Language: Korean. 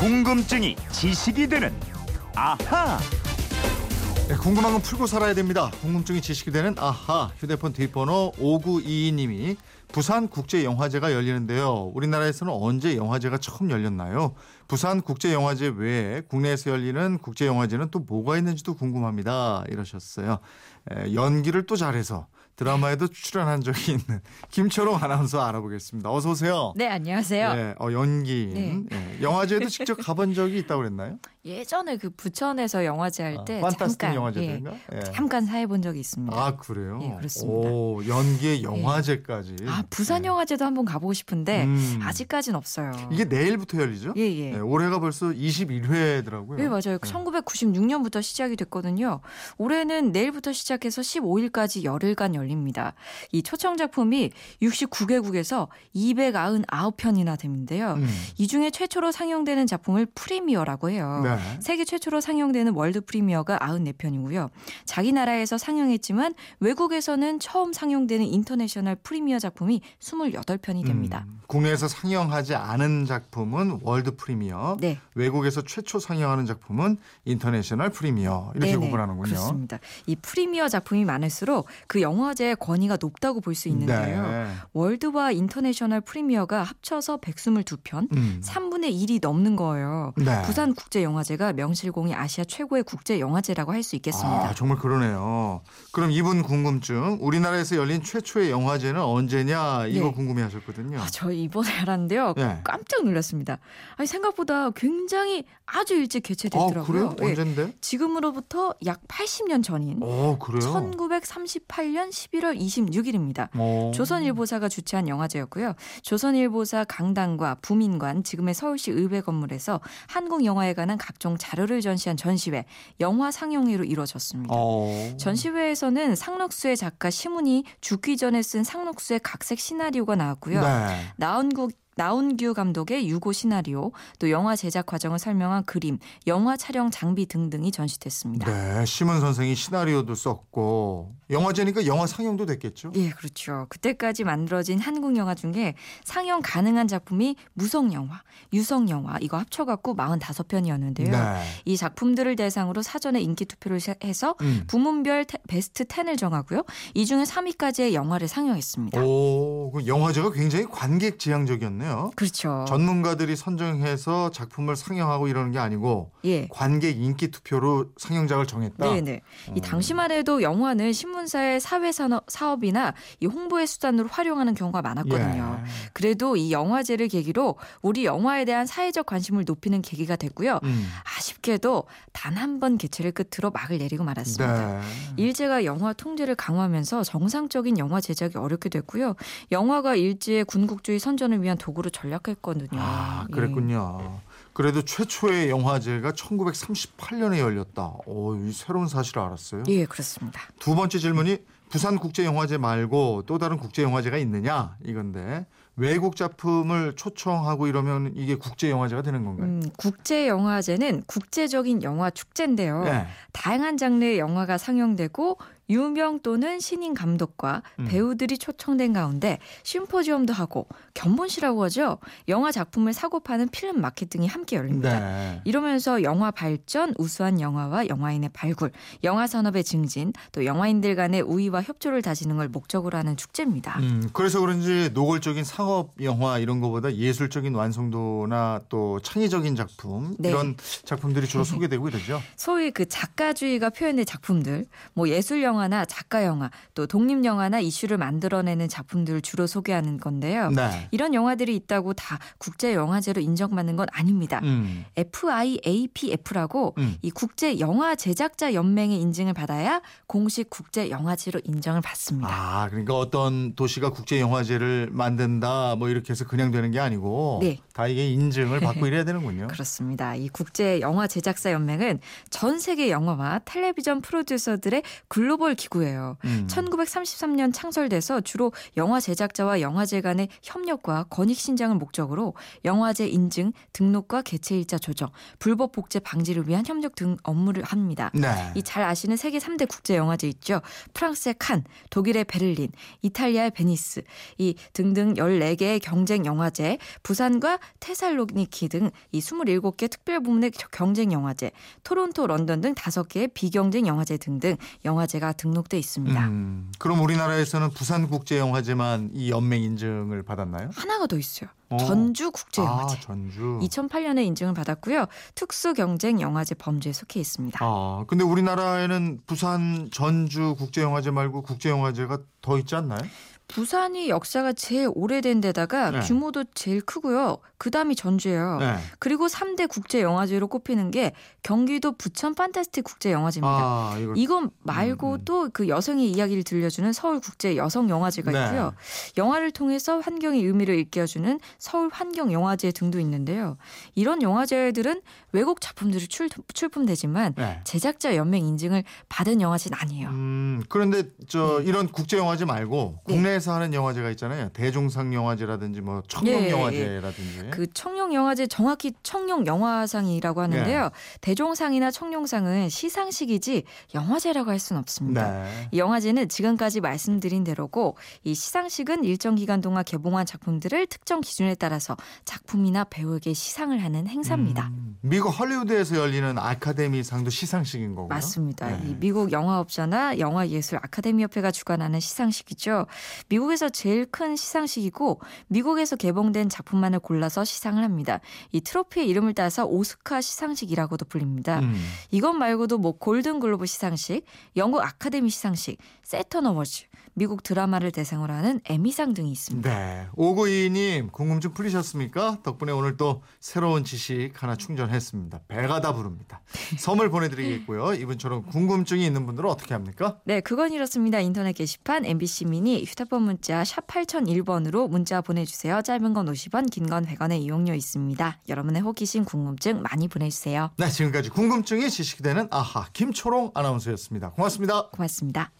궁금증이 지식이 되는 아하. 네, 궁금한 건 풀고 살아야 됩니다. 궁금증이 지식이 되는 아하 휴대폰 뒷번호 5922님이 부산 국제 영화제가 열리는데요. 우리나라에서는 언제 영화제가 처음 열렸나요? 부산 국제 영화제 외에 국내에서 열리는 국제 영화제는 또 뭐가 있는지도 궁금합니다. 이러셨어요. 에, 연기를 또 잘해서 드라마에도 출연한 적이 있는 김초롱 아나운서 알아보겠습니다. 어서 오세요. 네, 안녕하세요. 네, 어, 연기인. 예, 영화제도 직접 가본 적이 있다고 그랬나요? 예전에 그 부천에서 영화제 할때 아, 잠깐 영화제인가? 예, 잠깐 사회 본 적이 있습니다. 아 그래요? 예, 그렇습니다. 오, 연기의 영화제까지. 아, 부산 네. 영화제도 한번 가보고 싶은데 음. 아직까지는 없어요. 이게 내일부터 열리죠? 예, 예. 네, 올해가 벌써 21회더라고요. 네, 맞아요. 1996년부터 시작이 됐거든요. 올해는 내일부터 시작해서 15일까지 열흘간 열립니다. 이 초청 작품이 69개국에서 299편이나 되는데요. 음. 이 중에 최초로 상영되는 작품을 premiere라고 해요. 네. 세계 최초로 상영되는 world premiere가 94편이고요. 자기 나라에서 상영했지만 외국에서는 처음 상영되는 international premiere 작품이 28편이 됩니다. 음, 국내에서 상영하지 않은 작품은 world premiere, 네. 외국에서 최초 상영하는 작품은 international premiere 이렇게 네네, 구분하는군요. 그렇습니다. 이 premiere 작품이 많을수록 그 영화제의 권위가 높다고 볼 수 있는데요. 네. world와 international premiere가 합쳐서 122편, 음. 3분의 1이 넘는 거예요. 네. 부산 국제 영화 제가 명실공히 아시아 최고의 국제 영화제라고 할 수 있겠습니다. 아, 정말 그러네요. 그럼 이분 궁금증, 우리나라에서 열린 최초의 영화제는 언제냐 이거 네. 궁금해하셨거든요. 아, 저 이번에 알았는데요. 네. 깜짝 놀랐습니다. 아니 생각보다 굉장히 아주 일찍 아, 개최됐더라고요. 그래요? 예. 언젠데? 지금으로부터 약 80년 전인 어, 그래요? 1938년 11월 26일입니다. 어. 조선일보사가 주최한 영화제였고요. 조선일보사 강당과 부민관, 지금의 서울시 의회 건물에서 한국 영화에 관한 각종 자료를 전시한 전시회, 영화 상영회로 이루어졌습니다. 어. 전시회에서는 상록수의 작가 시문이 죽기 전에 쓴 상록수의 각색 시나리오가 나왔고요. 네. 나온국 나온규 감독의 유고 시나리오, 또 영화 제작 과정을 설명한 그림, 영화 촬영 장비 등등이 전시됐습니다. 네, 심은 선생이 시나리오도 썼고 영화제니까 영화 상영도 됐겠죠? 예, 그렇죠. 그때까지 만들어진 한국 영화 중에 상영 가능한 작품이 무성 영화, 유성 영화 이거 합쳐 갖고 45편이었는데요. 네. 이 작품들을 대상으로 사전에 인기 투표를 해서 음. 부문별 테- 베스트 10을 정하고요. 이 중에 3위까지의 영화를 상영했습니다. 오, 그 영화제가 굉장히 관객 지향적이었네요. 그렇죠. 전문가들이 선정해서 작품을 상영하고 이러는 게 아니고 예. 관객 인기 투표로 상영작을 정했다. 네네. 이 어. 당시만 해도 영화는 신문사의 사회 산업, 사업이나 이 홍보의 수단으로 활용하는 경우가 많았거든요. 예. 그래도 이 영화제를 계기로 우리 영화에 대한 사회적 관심을 높이는 계기가 됐고요. 음. 아쉽게도 단 한 번 개최를 끝으로 막을 내리고 말았습니다. 네. 일제가 영화 통제를 강화하면서 정상적인 영화 제작이 어렵게 됐고요. 영화가 일제의 군국주의 선전을 위한 도 구로 전락했거든요. 아, 예. 그랬군요. 그래도 최초의 영화제가 1938년에 열렸다. 오, 이 새로운 사실을 알았어요. 예, 그렇습니다. 두 번째 질문이 부산 국제 영화제 말고 또 다른 국제 영화제가 있느냐 이건데 외국 작품을 초청하고 이러면 이게 국제 영화제가 되는 건가요? 음, 국제 영화제는 국제적인 영화 축제인데요. 네. 다양한 장르의 영화가 상영되고 유명 또는 신인 감독과 음. 배우들이 초청된 가운데 심포지엄도 하고 견본시라고 하죠. 영화 작품을 사고 파는 필름 마케팅이 함께 열립니다. 네. 이러면서 영화 발전, 우수한 영화와 영화인의 발굴, 영화 산업의 증진, 또 영화인들 간의 우위와 협조를 다지는 걸 목적으로 하는 축제입니다. 음, 그래서 그런지 노골적인 상업 영화 이런 거보다 예술적인 완성도나 또 창의적인 작품 네. 이런 작품들이 주로 소개되고 이러죠. 소위 그 작가주의가 표현된 작품들, 뭐 예술 영화 나 작가 영화, 또 독립 영화나 이슈를 만들어내는 작품들을 주로 소개하는 건데요. 네. 이런 영화들이 있다고 다 국제 영화제로 인정받는 건 아닙니다. 음. FIAPF라고 음. 이 국제 영화 제작자 연맹의 인증을 받아야 공식 국제 영화제로 인정을 받습니다. 아, 그러니까 어떤 도시가 국제 영화제를 만든다 뭐 이렇게 해서 그냥 되는 게 아니고 네. 다 이게 인증을 받고 이래야 되는군요. 그렇습니다. 이 국제 영화 제작사 연맹은 전 세계 영화와 텔레비전 프로듀서들의 글로벌 글로벌 기구예요. 음. 1933년 창설돼서 주로 영화 제작자와 영화제 간의 협력과 권익 신장을 목적으로 영화제 인증, 등록과 개최일자 조정, 불법 복제 방지를 위한 협력 등 업무를 합니다. 네. 이잘 아시는 세계 3대 국제 영화제 있죠. 프랑스의 칸, 독일의 베를린, 이탈리아의 베니스, 이 등등 14개의 경쟁 영화제, 부산과 테살로니키 등 이 27개 특별 부문의 경쟁 영화제, 토론토, 런던 등 5개의 비경쟁 영화제 등등 영화제가 등록돼 있습니다. 음, 그럼 우리나라에서는 부산국제영화제만 이 연맹 인증을 받았나요? 하나가 더 있어요. 어. 전주 국제 영화제. 아, 전주. 2008년에 인증을 받았고요. 특수 경쟁 영화제 범주에 속해 있습니다. 아, 근데 우리나라에는 부산 전주 국제영화제 말고 국제영화제가 더 있지 않나요? 부산이 역사가 제일 오래된 데다가 네. 규모도 제일 크고요. 그다음이 전주예요. 네. 그리고 3대 국제 영화제로 꼽히는 게 경기도 부천 판타스틱 국제 영화제입니다. 아, 이거 이건 말고도 그 여성의 이야기를 들려주는 서울 국제 여성 영화제가 네. 있고요. 영화를 통해서 환경의 의미를 일깨워주는 서울 환경 영화제 등도 있는데요. 이런 영화제들은 외국 작품들이 출, 출품되지만 네. 제작자 연맹 인증을 받은 영화제는 아니에요. 음, 그런데 저 이런 국제 영화제 말고 네. 국내에서 하는 영화제가 있잖아요. 대종상 영화제라든지 뭐 청룡 예, 영화제라든지. 그 청룡 영화제 정확히 청룡 영화상이라고 하는데요. 네. 대종상이나 청룡상은 시상식이지 영화제라고 할 수는 없습니다. 네. 이 영화제는 지금까지 말씀드린 대로고 이 시상식은 일정 기간 동안 개봉한 작품들을 특정 기준에 따라서 작품이나 배우에게 시상을 하는 행사입니다. 음, 미국 헐리우드에서 열리는 아카데미 상도 시상식인 거고요. 맞습니다. 네. 이 미국 영화업자나 영화예술 아카데미 협회가 주관하는 시상식이죠. 미국에서 제일 큰 시상식이고 미국에서 개봉된 작품만을 골라서 시상을 합니다. 이 트로피의 이름을 따서 오스카 시상식이라고도 불립니다. 음. 이것 말고도 뭐 골든 글로브 시상식, 영국 아카데미 시상식, 세턴 어워즈, 미국 드라마를 대상으로 하는 에미상 등이 있습니다. 네. 오구이님 궁금증 풀리셨습니까? 덕분에 오늘 또 새로운 지식 하나 충전했습니다. 배가 다 부릅니다. 선물 보내드리겠고요. 이분처럼 궁금증이 있는 분들은 어떻게 합니까? 네, 그건 이렇습니다. 인터넷 게시판 MBC 미니 휴대폰 문자 샵 8001번으로 문자 보내주세요. 짧은 건 50원, 긴 건 100원의 이용료 있습니다. 여러분의 호기심, 궁금증 많이 보내주세요. 네, 지금까지 궁금증이 지식이 되는 아하 김초롱 아나운서였습니다. 고맙습니다. 고맙습니다.